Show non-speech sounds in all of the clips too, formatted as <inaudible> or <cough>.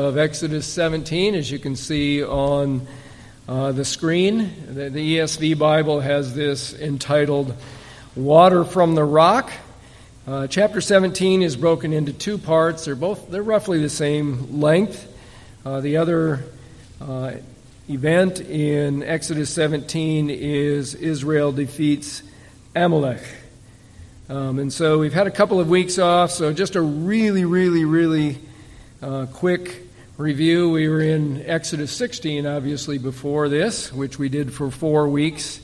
of Exodus 17, as you can see on uh, the screen. The, the, ESV Bible has this entitled Water from the Rock. Uh, chapter 17 is broken into two parts. They're both they're roughly the same length. Uh, the other uh, event in Exodus 17 is Israel defeats Amalek. Um, and so we've had a couple of weeks off, so just a really, really, really uh, quick review. We were in Exodus 16, obviously, before this, which we did for four weeks.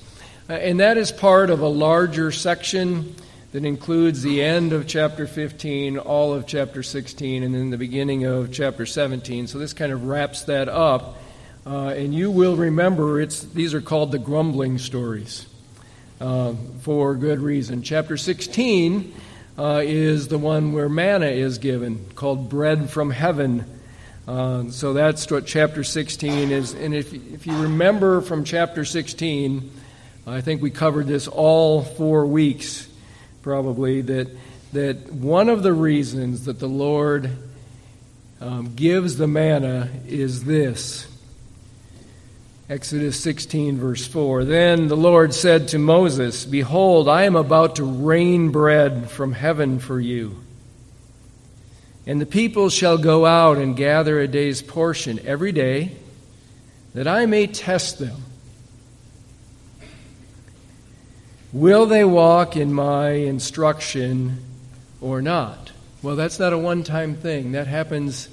Uh, and that is part of a larger section that includes the end of chapter 15, all of chapter 16, and then the beginning of chapter 17. So this kind of wraps that up. Uh, and you will remember it's, these are called the grumbling stories uh, for good reason. Chapter 16 uh, is the one where manna is given, called bread from heaven. Uh, so that's what chapter 16 is. And if, if you remember from chapter 16, I think we covered this all four weeks, probably, that, that one of the reasons that the Lord um, gives the manna is this. Exodus 16, verse 4. Then the Lord said to Moses, Behold, I am about to rain bread from heaven for you. And the people shall go out and gather a day's portion every day, that I may test them. Will they walk in my instruction or not? Well, that's not a one time thing. That happens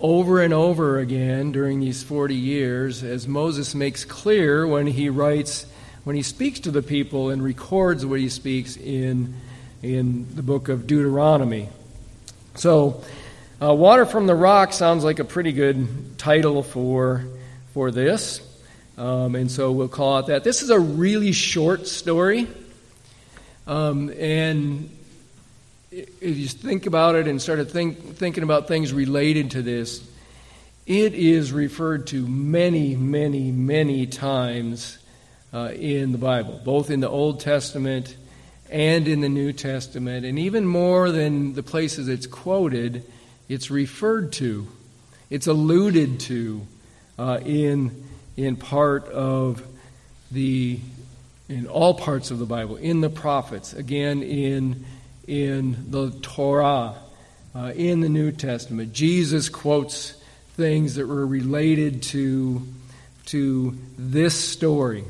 over and over again during these 40 years, as Moses makes clear when he writes, when he speaks to the people and records what he speaks in, in the book of Deuteronomy. So, uh, Water from the Rock sounds like a pretty good title for, for this. Um, and so we'll call it that. This is a really short story. Um, and if you think about it and started think, thinking about things related to this, it is referred to many, many, many times uh, in the Bible, both in the Old Testament and in the New Testament, and even more than the places it's quoted, it's referred to, it's alluded to uh, in, in part of the, in all parts of the Bible, in the prophets, again in, in the Torah, uh, in the New Testament. Jesus quotes things that were related to, to this story.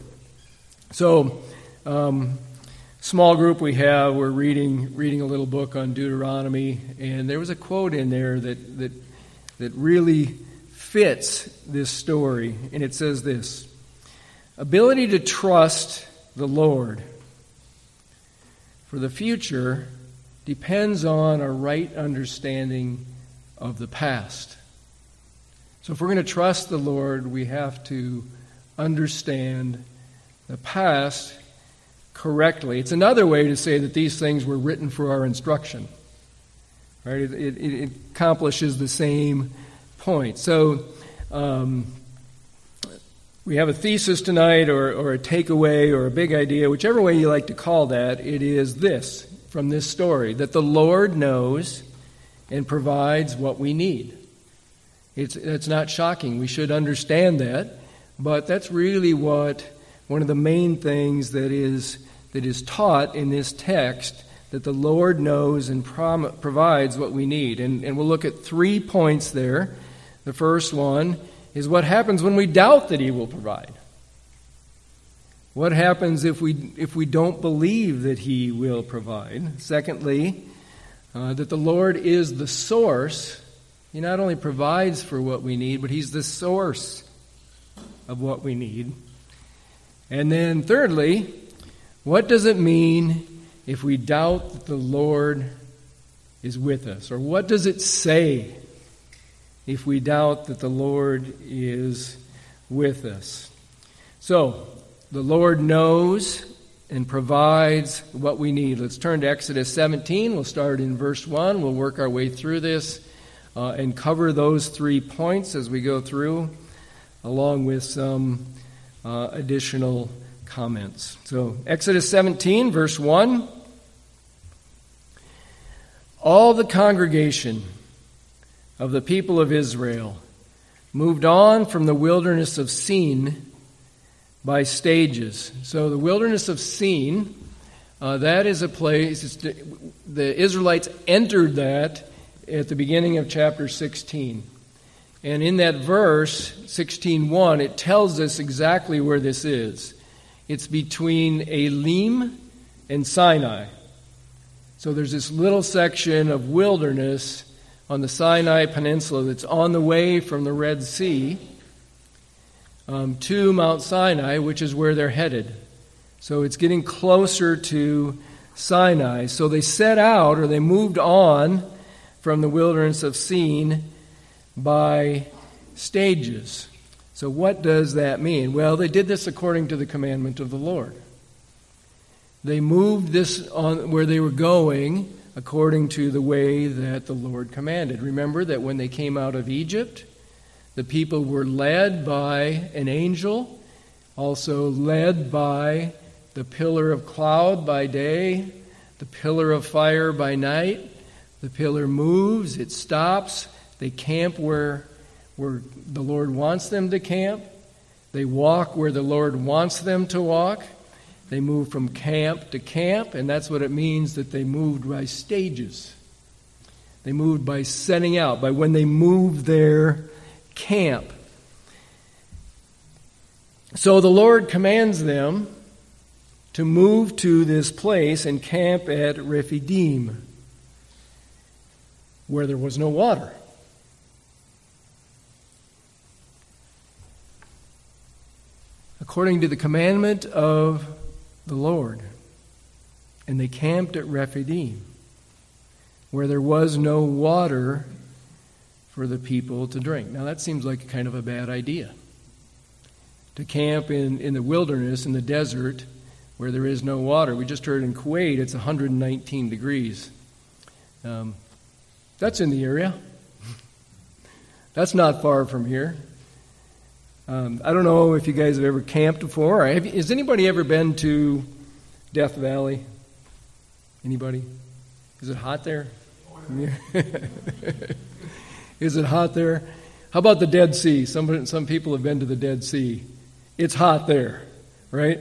So, um, small group we have, we're reading, reading a little book on Deuteronomy, and there was a quote in there that, that, that really fits this story, and it says this Ability to trust the Lord for the future depends on a right understanding of the past. So, if we're going to trust the Lord, we have to understand the past correctly. It's another way to say that these things were written for our instruction. Right? It, it, it accomplishes the same point. So, um, we have a thesis tonight, or, or a takeaway, or a big idea, whichever way you like to call that. It is this from this story that the Lord knows and provides what we need. It's, it's not shocking. We should understand that. But that's really what one of the main things that is that is taught in this text that the Lord knows and prom- provides what we need. And, and we'll look at three points there. The first one is what happens when we doubt that He will provide. What happens if we, if we don't believe that He will provide? Secondly, uh, that the Lord is the source. He not only provides for what we need, but He's the source of what we need. And then, thirdly, what does it mean if we doubt that the Lord is with us? Or what does it say if we doubt that the Lord is with us? So, the Lord knows and provides what we need. Let's turn to Exodus 17. We'll start in verse 1. We'll work our way through this uh, and cover those three points as we go through, along with some uh, additional comments. So, Exodus 17, verse 1. All the congregation of the people of Israel moved on from the wilderness of Sin by stages. So the wilderness of Sin, uh, that is a place, the Israelites entered that at the beginning of chapter 16. And in that verse, 16.1, it tells us exactly where this is. It's between Elim and Sinai. So there's this little section of wilderness on the Sinai Peninsula that's on the way from the Red Sea um, to Mount Sinai, which is where they're headed. So it's getting closer to Sinai. So they set out, or they moved on from the wilderness of Sin by stages. So, what does that mean? Well, they did this according to the commandment of the Lord. They moved this on where they were going according to the way that the Lord commanded. Remember that when they came out of Egypt, the people were led by an angel, also led by the pillar of cloud by day, the pillar of fire by night. The pillar moves, it stops, they camp where, where the Lord wants them to camp. They walk where the Lord wants them to walk. They move from camp to camp, and that's what it means that they moved by stages. They moved by setting out, by when they moved their camp. So the Lord commands them to move to this place and camp at Rephidim, where there was no water. According to the commandment of the Lord. And they camped at Rephidim, where there was no water for the people to drink. Now, that seems like kind of a bad idea. To camp in, in the wilderness, in the desert, where there is no water. We just heard in Kuwait it's 119 degrees. Um, that's in the area. <laughs> That's not far from here. Um, I don't know if you guys have ever camped before. Have, has anybody ever been to Death Valley? Anybody? Is it hot there? <laughs> Is it hot there? How about the Dead Sea? Some, some people have been to the Dead Sea. It's hot there, right?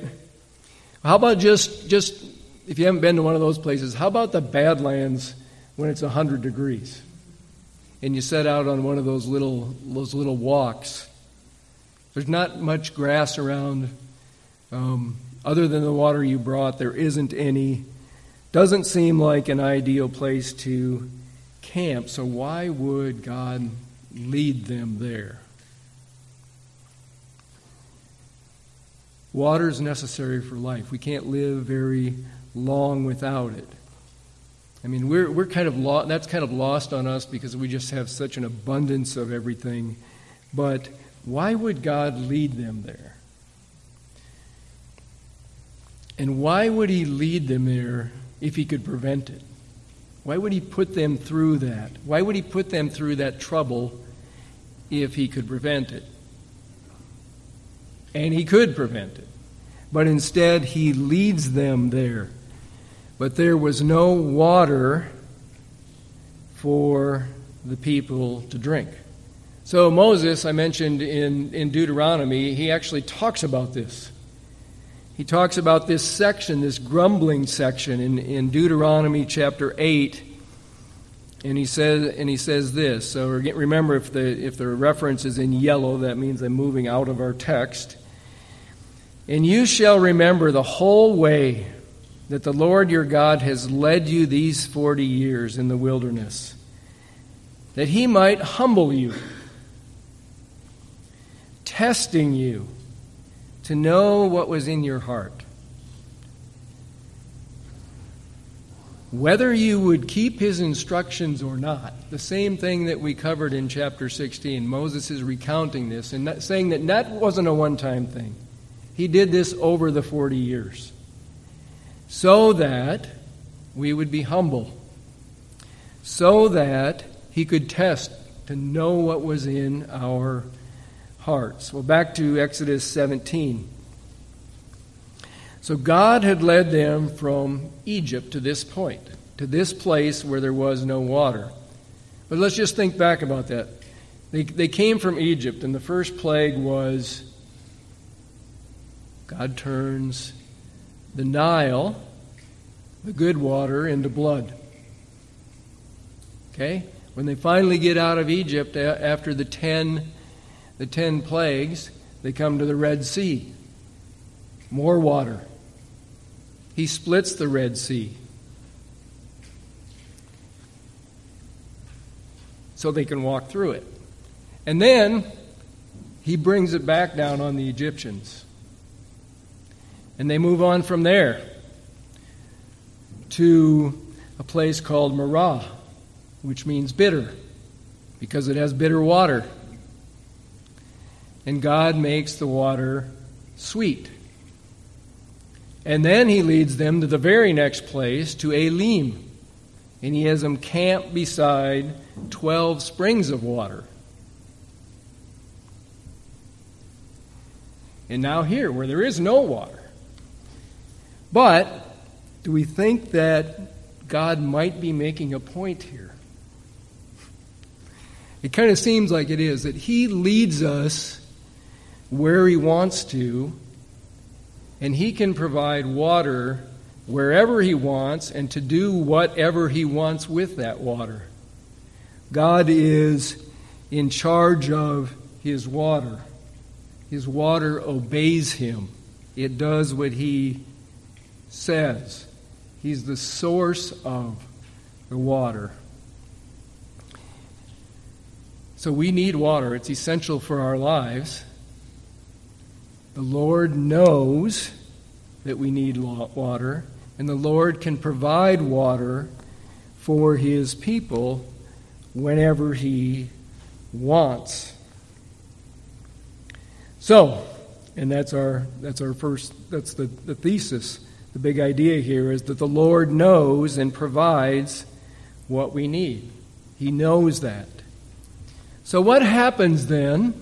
How about just, just, if you haven't been to one of those places, how about the Badlands when it's 100 degrees? And you set out on one of those little, those little walks there's not much grass around. Um, other than the water you brought, there isn't any. Doesn't seem like an ideal place to camp, so why would God lead them there? Water is necessary for life. We can't live very long without it. I mean, we're, we're kind of lost, that's kind of lost on us because we just have such an abundance of everything. But why would God lead them there? And why would He lead them there if He could prevent it? Why would He put them through that? Why would He put them through that trouble if He could prevent it? And He could prevent it. But instead, He leads them there. But there was no water for the people to drink. So, Moses, I mentioned in, in Deuteronomy, he actually talks about this. He talks about this section, this grumbling section in, in Deuteronomy chapter 8. And he says, and he says this. So remember, if the, if the reference is in yellow, that means I'm moving out of our text. And you shall remember the whole way that the Lord your God has led you these 40 years in the wilderness, that he might humble you testing you to know what was in your heart. Whether you would keep his instructions or not, the same thing that we covered in chapter 16. Moses is recounting this and saying that that wasn't a one time thing. He did this over the 40 years so that we would be humble, so that he could test to know what was in our hearts. Well, back to Exodus 17. So God had led them from Egypt to this point, to this place where there was no water. But let's just think back about that. They, they came from Egypt, and the first plague was God turns the Nile, the good water, into blood. Okay? When they finally get out of Egypt after the ten, the ten plagues, they come to the Red Sea. More water. He splits the Red Sea. So they can walk through it. And then he brings it back down on the Egyptians. And they move on from there to a place called Marah, which means bitter, because it has bitter water. And God makes the water sweet. And then he leads them to the very next place, to Elim. And he has them camp beside 12 springs of water. And now here, where there is no water. But do we think that God might be making a point here? It kind of seems like it is, that He leads us where He wants to and He can provide water wherever He wants and to do whatever He wants with that water. God is in charge of His water. His water obeys Him, it does what He says. He's the source of the water. So we need water, it's essential for our lives. The Lord knows that we need water, and the Lord can provide water for His people whenever He wants. So, and that's our that's our first that's the, the thesis. The big idea here is that the Lord knows and provides what we need. He knows that. So what happens then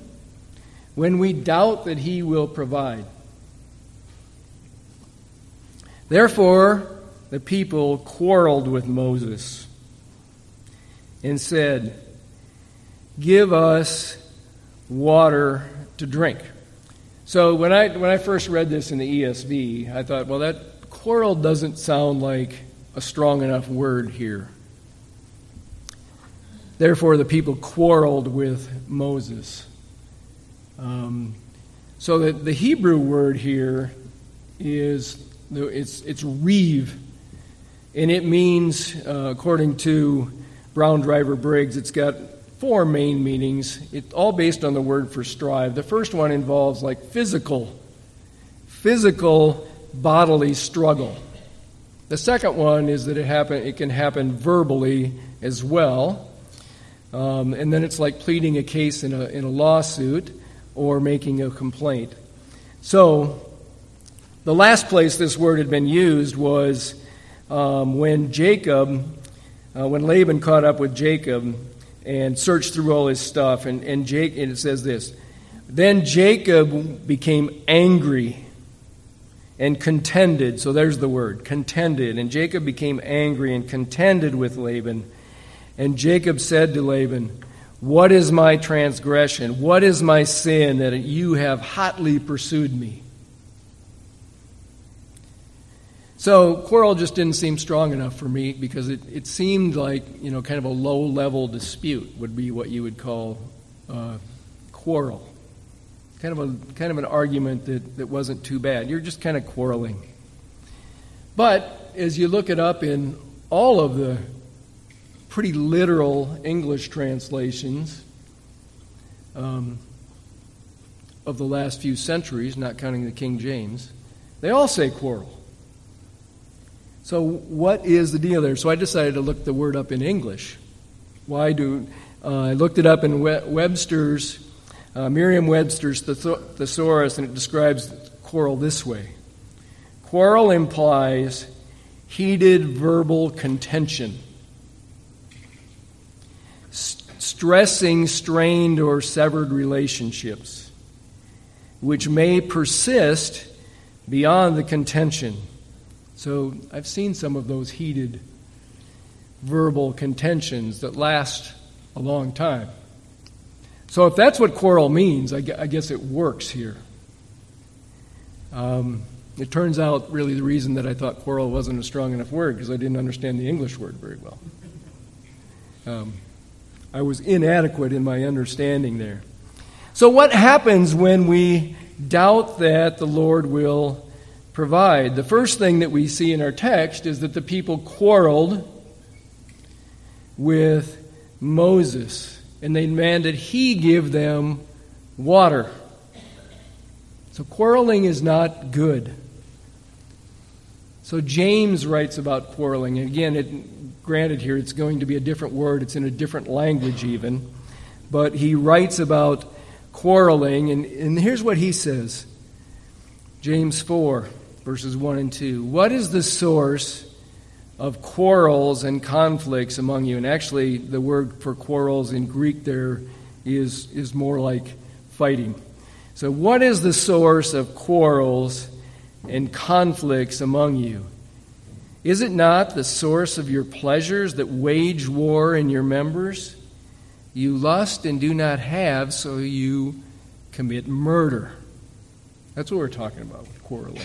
when we doubt that He will provide. Therefore, the people quarreled with Moses and said, Give us water to drink. So when I, when I first read this in the ESV, I thought, well, that quarrel doesn't sound like a strong enough word here. Therefore, the people quarreled with Moses. Um, so the, the Hebrew word here is it's it's reeve, and it means, uh, according to Brown Driver Briggs, it's got four main meanings. It's all based on the word for strive. The first one involves like physical, physical bodily struggle. The second one is that it happen it can happen verbally as well. Um, and then it's like pleading a case in a, in a lawsuit or making a complaint. So, the last place this word had been used was um, when Jacob, uh, when Laban caught up with Jacob and searched through all his stuff, and, and, Jake, and it says this Then Jacob became angry and contended. So there's the word, contended. And Jacob became angry and contended with Laban. And Jacob said to Laban, what is my transgression? What is my sin that you have hotly pursued me? So, quarrel just didn't seem strong enough for me because it, it seemed like, you know, kind of a low level dispute would be what you would call uh, quarrel. Kind of, a, kind of an argument that, that wasn't too bad. You're just kind of quarreling. But as you look it up in all of the pretty literal English translations um, of the last few centuries, not counting the King James, they all say quarrel. So, what is the deal there? So, I decided to look the word up in English. Why do uh, I looked it up in Webster's, uh, Merriam-Webster's thesaurus, and it describes quarrel this way: Quarrel implies heated verbal contention stressing strained or severed relationships, which may persist beyond the contention. So I've seen some of those heated verbal contentions that last a long time. So, if that's what quarrel means, I guess it works here. Um, it turns out, really, the reason that I thought quarrel wasn't a strong enough word because I didn't understand the English word very well. Um, I was inadequate in my understanding there. So, what happens when we doubt that the Lord will provide? The first thing that we see in our text is that the people quarreled with Moses, and they demanded he give them water. So, quarreling is not good. So James writes about quarreling. Again, it, granted, here it's going to be a different word, it's in a different language even. But he writes about quarreling, and, and here's what he says James 4, verses 1 and 2. What is the source of quarrels and conflicts among you? And actually, the word for quarrels in Greek there is, is more like fighting. So, what is the source of quarrels and conflicts among you? Is it not the source of your pleasures that wage war in your members? You lust and do not have, so you commit murder. That's what we're talking about with quarreling.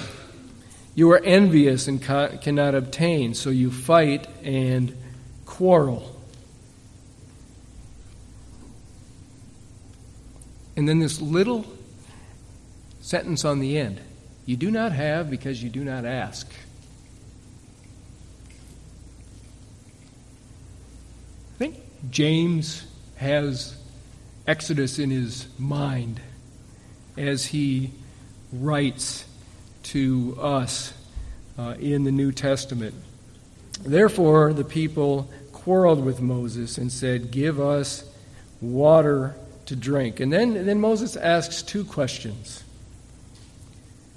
You are envious and cannot obtain, so you fight and quarrel. And then this little sentence on the end you do not have because you do not ask. I think James has Exodus in his mind as he writes to us uh, in the New Testament. Therefore, the people quarreled with Moses and said, Give us water to drink. And then, and then Moses asks two questions.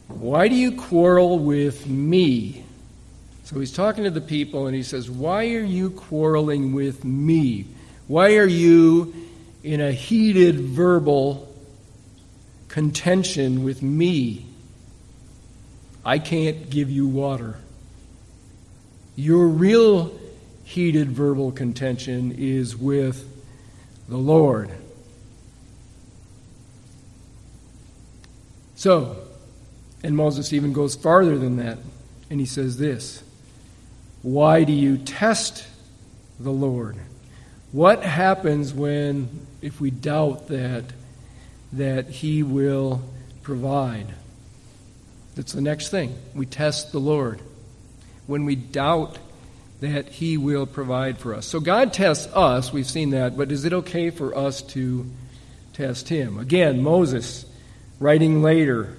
Why do you quarrel with me? So he's talking to the people and he says, Why are you quarreling with me? Why are you in a heated verbal contention with me? I can't give you water. Your real heated verbal contention is with the Lord. So, and Moses even goes farther than that, and he says this Why do you test the Lord? What happens when, if we doubt that, that he will provide? That's the next thing. We test the Lord. When we doubt that he will provide for us. So God tests us, we've seen that, but is it okay for us to test him? Again, Moses, writing later,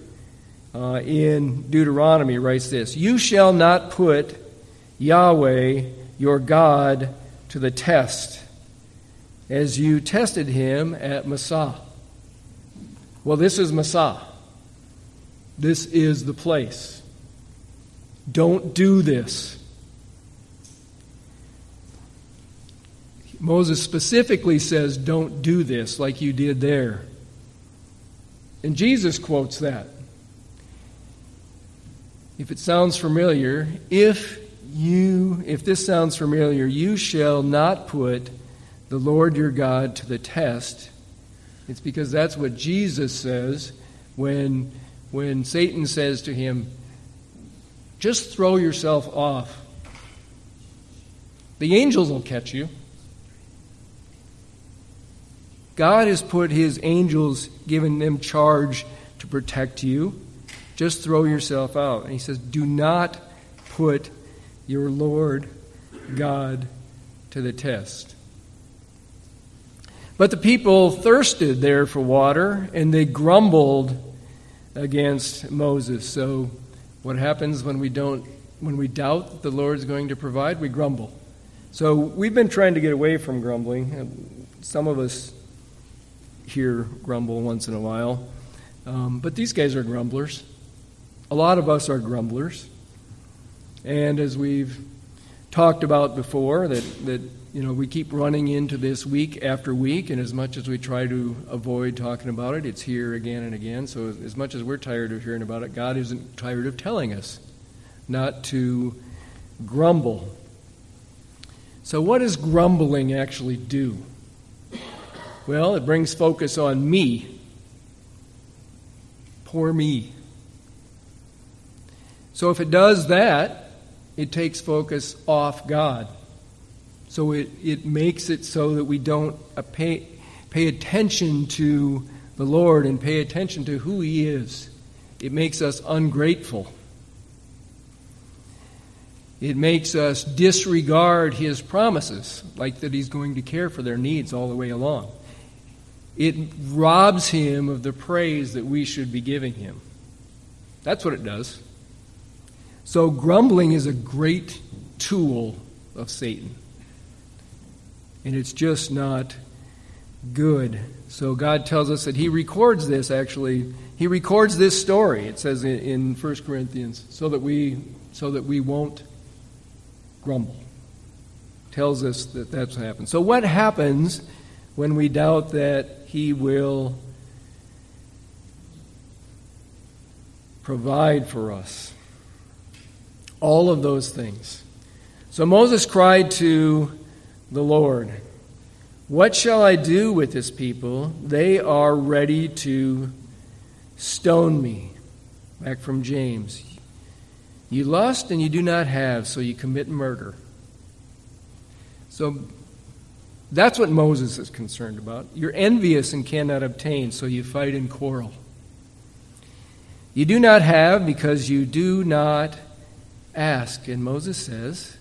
uh, in Deuteronomy writes this You shall not put Yahweh your God to the test as you tested him at Massah. Well, this is Massah. This is the place. Don't do this. Moses specifically says, Don't do this like you did there. And Jesus quotes that if it sounds familiar, if you if this sounds familiar, you shall not put the Lord your God to the test. It's because that's what Jesus says when when Satan says to him, just throw yourself off. The angels will catch you. God has put his angels, given them charge to protect you. Just throw yourself out. And he says, Do not put your Lord God to the test. But the people thirsted there for water, and they grumbled against Moses. So, what happens when we don't, when we doubt that the Lord is going to provide? We grumble. So, we've been trying to get away from grumbling. Some of us here grumble once in a while, um, but these guys are grumblers. A lot of us are grumblers. And as we've talked about before, that, that you know, we keep running into this week after week, and as much as we try to avoid talking about it, it's here again and again. So, as much as we're tired of hearing about it, God isn't tired of telling us not to grumble. So, what does grumbling actually do? Well, it brings focus on me. Poor me. So if it does that, it takes focus off God. So it, it makes it so that we don't pay, pay attention to the Lord and pay attention to who He is. It makes us ungrateful. It makes us disregard His promises, like that He's going to care for their needs all the way along. It robs Him of the praise that we should be giving Him. That's what it does. So, grumbling is a great tool of Satan. And it's just not good. So, God tells us that He records this, actually. He records this story, it says in 1 Corinthians, so that we, so that we won't grumble. Tells us that that's what happens. So, what happens when we doubt that He will provide for us? All of those things. So Moses cried to the Lord, What shall I do with this people? They are ready to stone me. Back from James. You lust and you do not have, so you commit murder. So that's what Moses is concerned about. You're envious and cannot obtain, so you fight and quarrel. You do not have because you do not ask. And Moses says,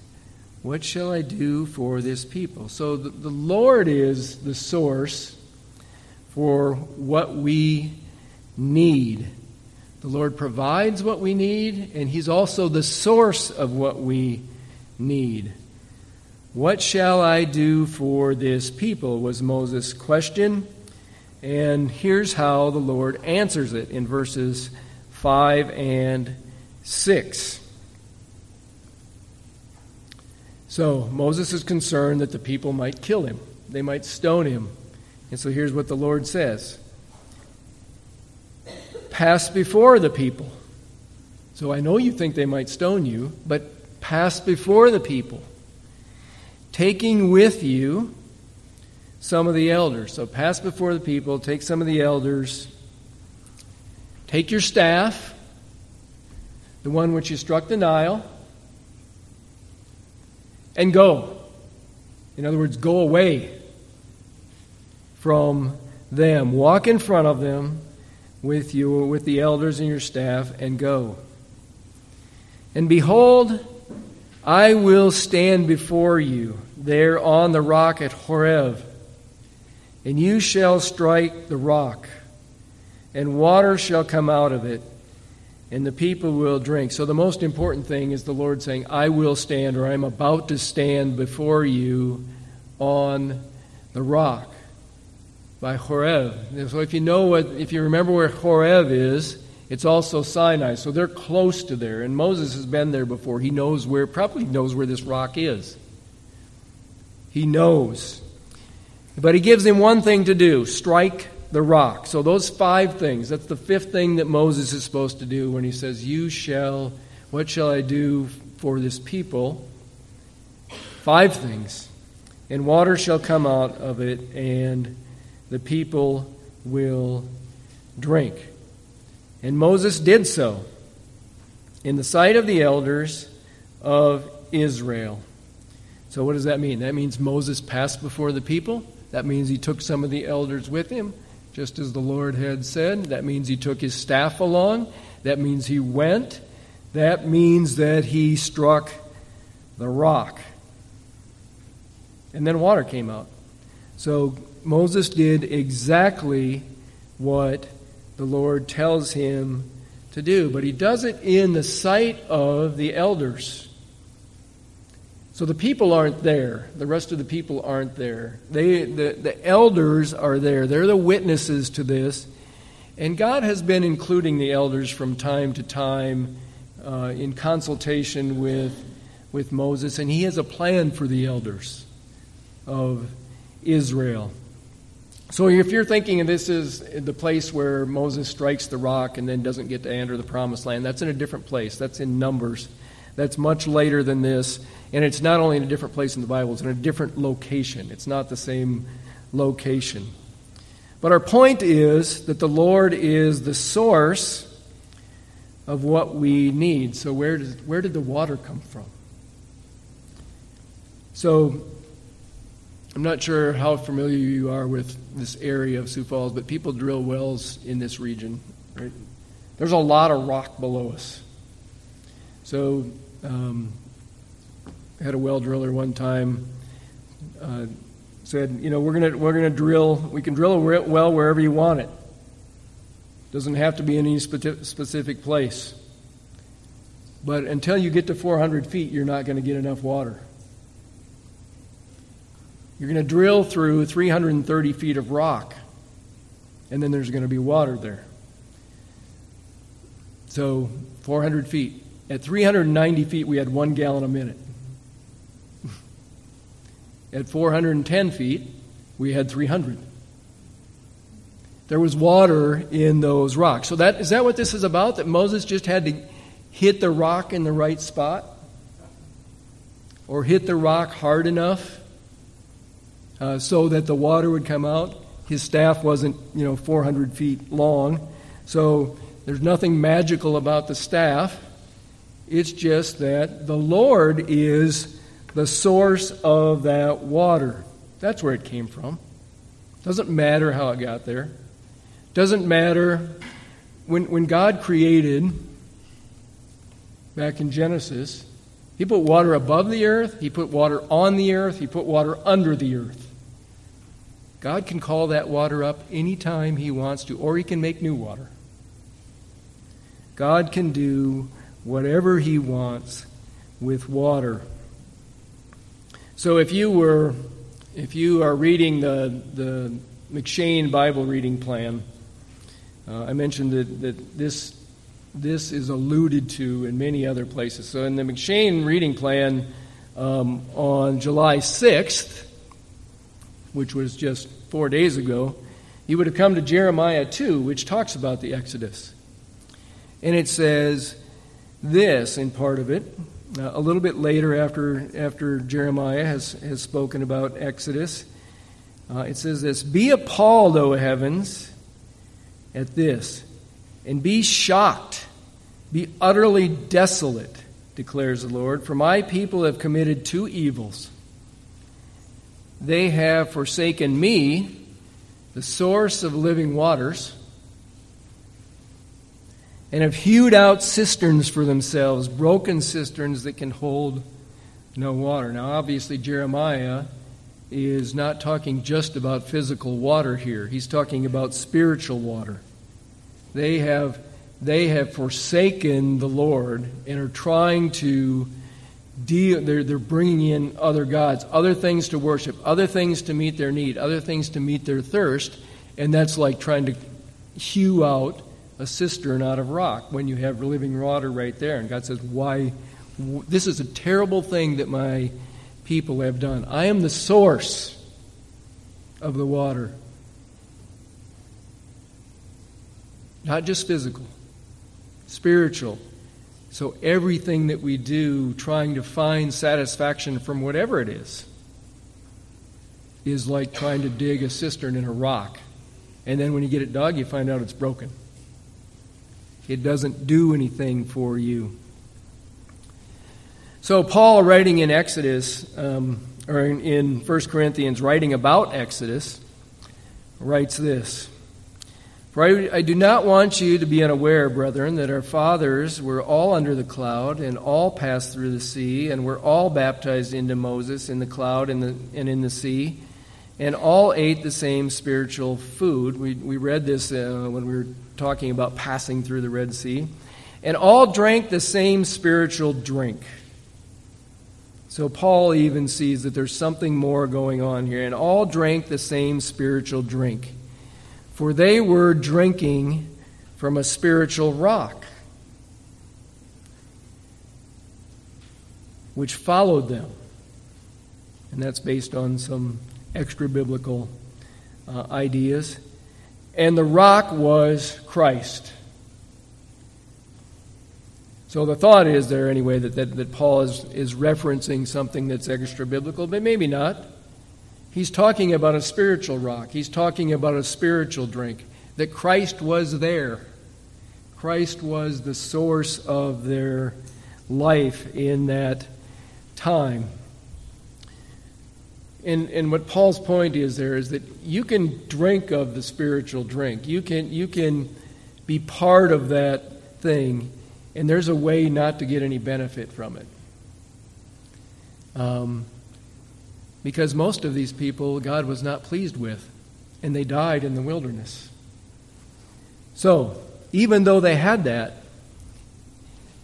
What shall I do for this people? So the, the Lord is the source for what we need. The Lord provides what we need, and He's also the source of what we need. What shall I do for this people? was Moses' question. And here's how the Lord answers it in verses 5 and 6. So Moses is concerned that the people might kill him, they might stone him. And so here's what the Lord says Pass before the people. So I know you think they might stone you, but pass before the people, taking with you some of the elders. So pass before the people, take some of the elders, take your staff, the one which you struck the Nile and go. In other words, go away from them. Walk in front of them with you, with the elders and your staff, and go. And behold, I will stand before you there on the rock at Horeb, and you shall strike the rock, and water shall come out of it and the people will drink. So the most important thing is the Lord saying, I will stand, or I'm about to stand before you on the rock by Horeb. So if you know what, if you remember where Horeb is, it's also Sinai. So they're close to there. And Moses has been there before. He knows where, probably knows where this rock is. He knows. But he gives him one thing to do strike the rock. So, those five things, that's the fifth thing that Moses is supposed to do when he says, You shall, what shall I do for this people? Five things. And water shall come out of it, and the people will drink. And Moses did so in the sight of the elders of Israel. So, what does that mean? That means Moses passed before the people. That means he took some of the elders with him just as the Lord had said. That means he took his staff along. That means he went. That means that he struck the rock. And then water came out. So Moses did exactly what the Lord tells him to do, but he does it in the sight of the elders. So the people aren't there. The rest of the people aren't there. They, the, the elders are there. They're the witnesses to this. And God has been including the elders from time to time uh, in consultation with, with Moses, and he has a plan for the elders of Israel. So if you're thinking this is the place where Moses strikes the rock and then doesn't get to enter the promised land, that's in a different place. That's in Numbers. That's much later than this. And it's not only in a different place in the Bible, it's in a different location. It's not the same location. But our point is that the Lord is the source of what we need. So, where, does, where did the water come from? So, I'm not sure how familiar you are with this area of Sioux Falls, but people drill wells in this region. Right? There's a lot of rock below us. So, um, had a well driller one time uh, said, you know, we're gonna we're gonna drill. We can drill a well wherever you want it. Doesn't have to be in any specific place. But until you get to 400 feet, you're not going to get enough water. You're going to drill through 330 feet of rock, and then there's going to be water there. So, 400 feet. At 390 feet, we had one gallon a minute. At 410 feet, we had 300. There was water in those rocks. So that is that what this is about? That Moses just had to hit the rock in the right spot? Or hit the rock hard enough uh, so that the water would come out? His staff wasn't, you know, 400 feet long. So there's nothing magical about the staff. It's just that the Lord is the source of that water. That's where it came from. Doesn't matter how it got there. Doesn't matter. When, when God created, back in Genesis, He put water above the earth, He put water on the earth, He put water under the earth. God can call that water up anytime He wants to, or He can make new water. God can do whatever He wants with water. So if you were, if you are reading the, the M'Cheyne Bible reading plan, uh, I mentioned that, that this, this is alluded to in many other places. So, in the M'Cheyne reading plan um, on July 6th, which was just four days ago, you would have come to Jeremiah 2, which talks about the Exodus. And it says this in part of it. Uh, a little bit later, after, after Jeremiah has, has spoken about Exodus, uh, it says this Be appalled, O heavens, at this and be shocked, be utterly desolate, declares the Lord, for my people have committed two evils. They have forsaken me, the source of living waters, and have hewed out cisterns for themselves, broken cisterns that can hold no water. Now, obviously, Jeremiah is not talking just about physical water here, he's talking about spiritual water. They have, they have forsaken the Lord and are trying to deal, they're, they're bringing in other gods, other things to worship, other things to meet their need, other things to meet their thirst, and that's like trying to hew out a cistern out of rock when you have living water right there. And God says, Why? This is a terrible thing that my people have done. I am the source of the water. Not just physical, spiritual. So everything that we do trying to find satisfaction from whatever it is is like trying to dig a cistern in a rock. And then when you get it dug, you find out it's broken. It doesn't do anything for you. So, Paul, writing in Exodus, um, or in, in 1 Corinthians, writing about Exodus, writes this for I, I do not want you to be unaware, brethren, that our fathers were all under the cloud and all passed through the sea and were all baptized into Moses in the cloud and, the, and in the sea and all ate the same spiritual food. We, we read this uh, when we were talking about passing through the Red Sea. And all drank the same spiritual drink. So Paul even sees that there's something more going on here. And all drank the same spiritual drink for they were drinking from a spiritual rock, which followed them. And that's based on some extra biblical uh, ideas. And the rock was Christ. So the thought is there, anyway, that, that, that Paul is, is referencing something that's extra biblical, but maybe not. He's talking about a spiritual rock. He's talking about a spiritual drink. That Christ was there. Christ was the source of their life in that time. And, and what Paul's point is there is that you can drink of the spiritual drink. You can, you can be part of that thing, and there's a way not to get any benefit from it. Um, because most of these people God was not pleased with, and they died in the wilderness. So, even though they had that,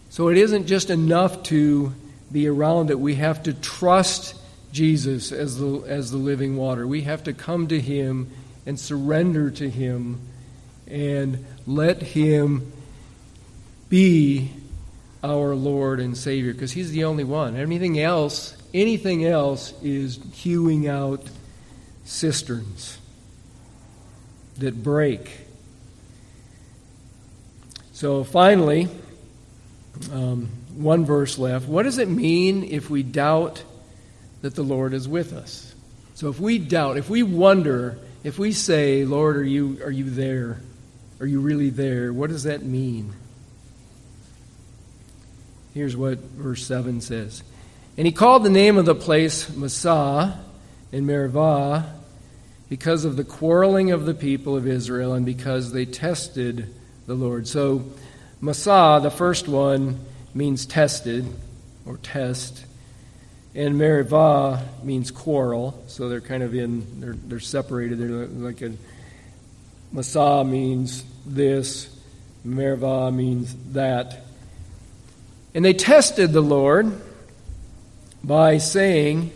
so it isn't just enough to be around it. We have to trust Jesus as the, as the living water. We have to come to Him and surrender to Him and let Him be our Lord and Savior because He's the only one. Anything else Anything else is hewing out cisterns that break. So finally, um, one verse left. What does it mean if we doubt that the Lord is with us? So if we doubt, if we wonder, if we say, Lord, are you, are you there? Are you really there? What does that mean? Here's what verse 7 says and he called the name of the place Massah in Meribah because of the quarreling of the people of Israel and because they tested the Lord. So, Massah, the first one, means tested or test. And Meribah means quarrel. So they're kind of in, they're, they're separated. They're like a, Massah means this, Meribah means that. And they tested the Lord by saying,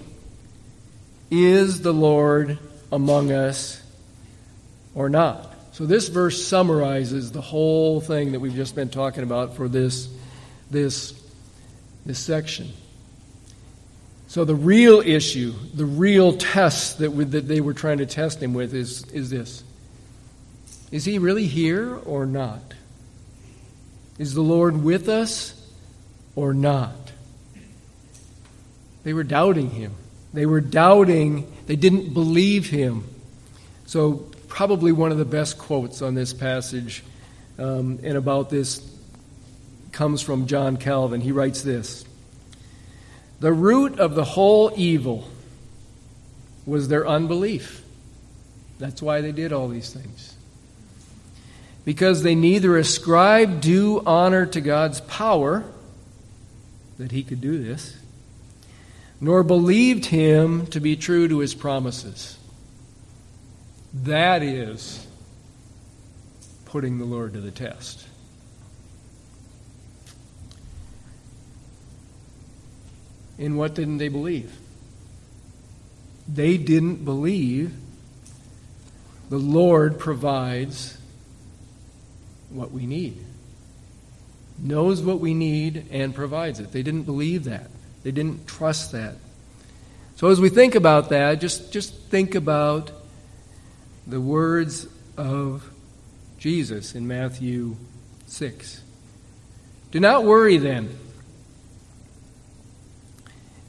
Is the Lord among us or not? So this verse summarizes the whole thing that we've just been talking about for this, this, this section. So the real issue, the real test that, we, that they were trying to test him with is, is this. Is he really here or not? Is the Lord with us or not? They were doubting him. They were doubting, they didn't believe him. So, probably one of the best quotes on this passage um, and about this comes from John Calvin. He writes this The root of the whole evil was their unbelief. That's why they did all these things. Because they neither ascribed due honor to God's power, that He could do this, nor believed him to be true to his promises. That is putting the Lord to the test. In what didn't they believe? They didn't believe the Lord provides what we need, knows what we need, and provides it. They didn't believe that. They didn't trust that. So as we think about that, just, just think about the words of Jesus in Matthew 6. Do not worry then,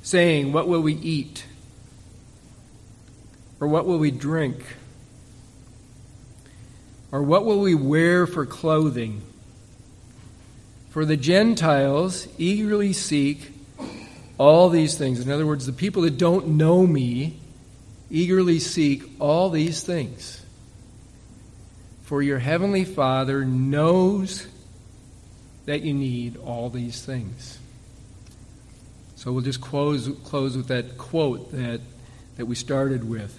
saying, What will we eat? Or what will we drink? Or what will we wear for clothing? For the Gentiles eagerly seek all these things. In other words, the people that don't know me eagerly seek all these things. For your heavenly Father knows that you need all these things. So we'll just close, close with that quote that, that we started with.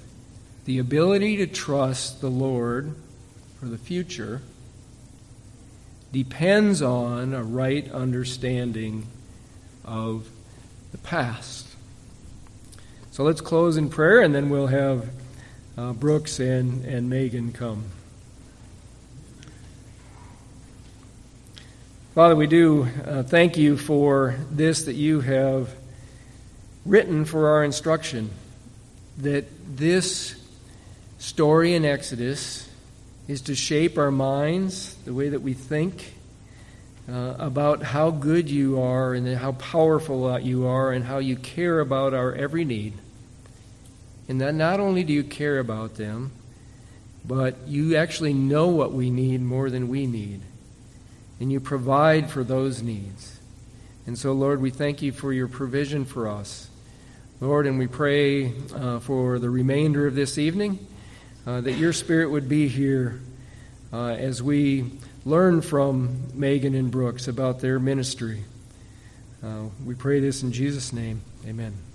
The ability to trust the Lord for the future depends on a right understanding of the past. So let's close in prayer and then we'll have uh, Brooks and, and Megan come. Father, we do uh, thank you for this that you have written for our instruction. That this story in Exodus is to shape our minds, the way that we think, uh, about how good you are and how powerful you are and how you care about our every need. And that not only do you care about them, but you actually know what we need more than we need. And you provide for those needs. And so, Lord, we thank you for your provision for us. Lord, and we pray uh, for the remainder of this evening uh, that your Spirit would be here uh, as we learn from Megan and Brooks about their ministry. Uh, we pray this in Jesus' name. Amen.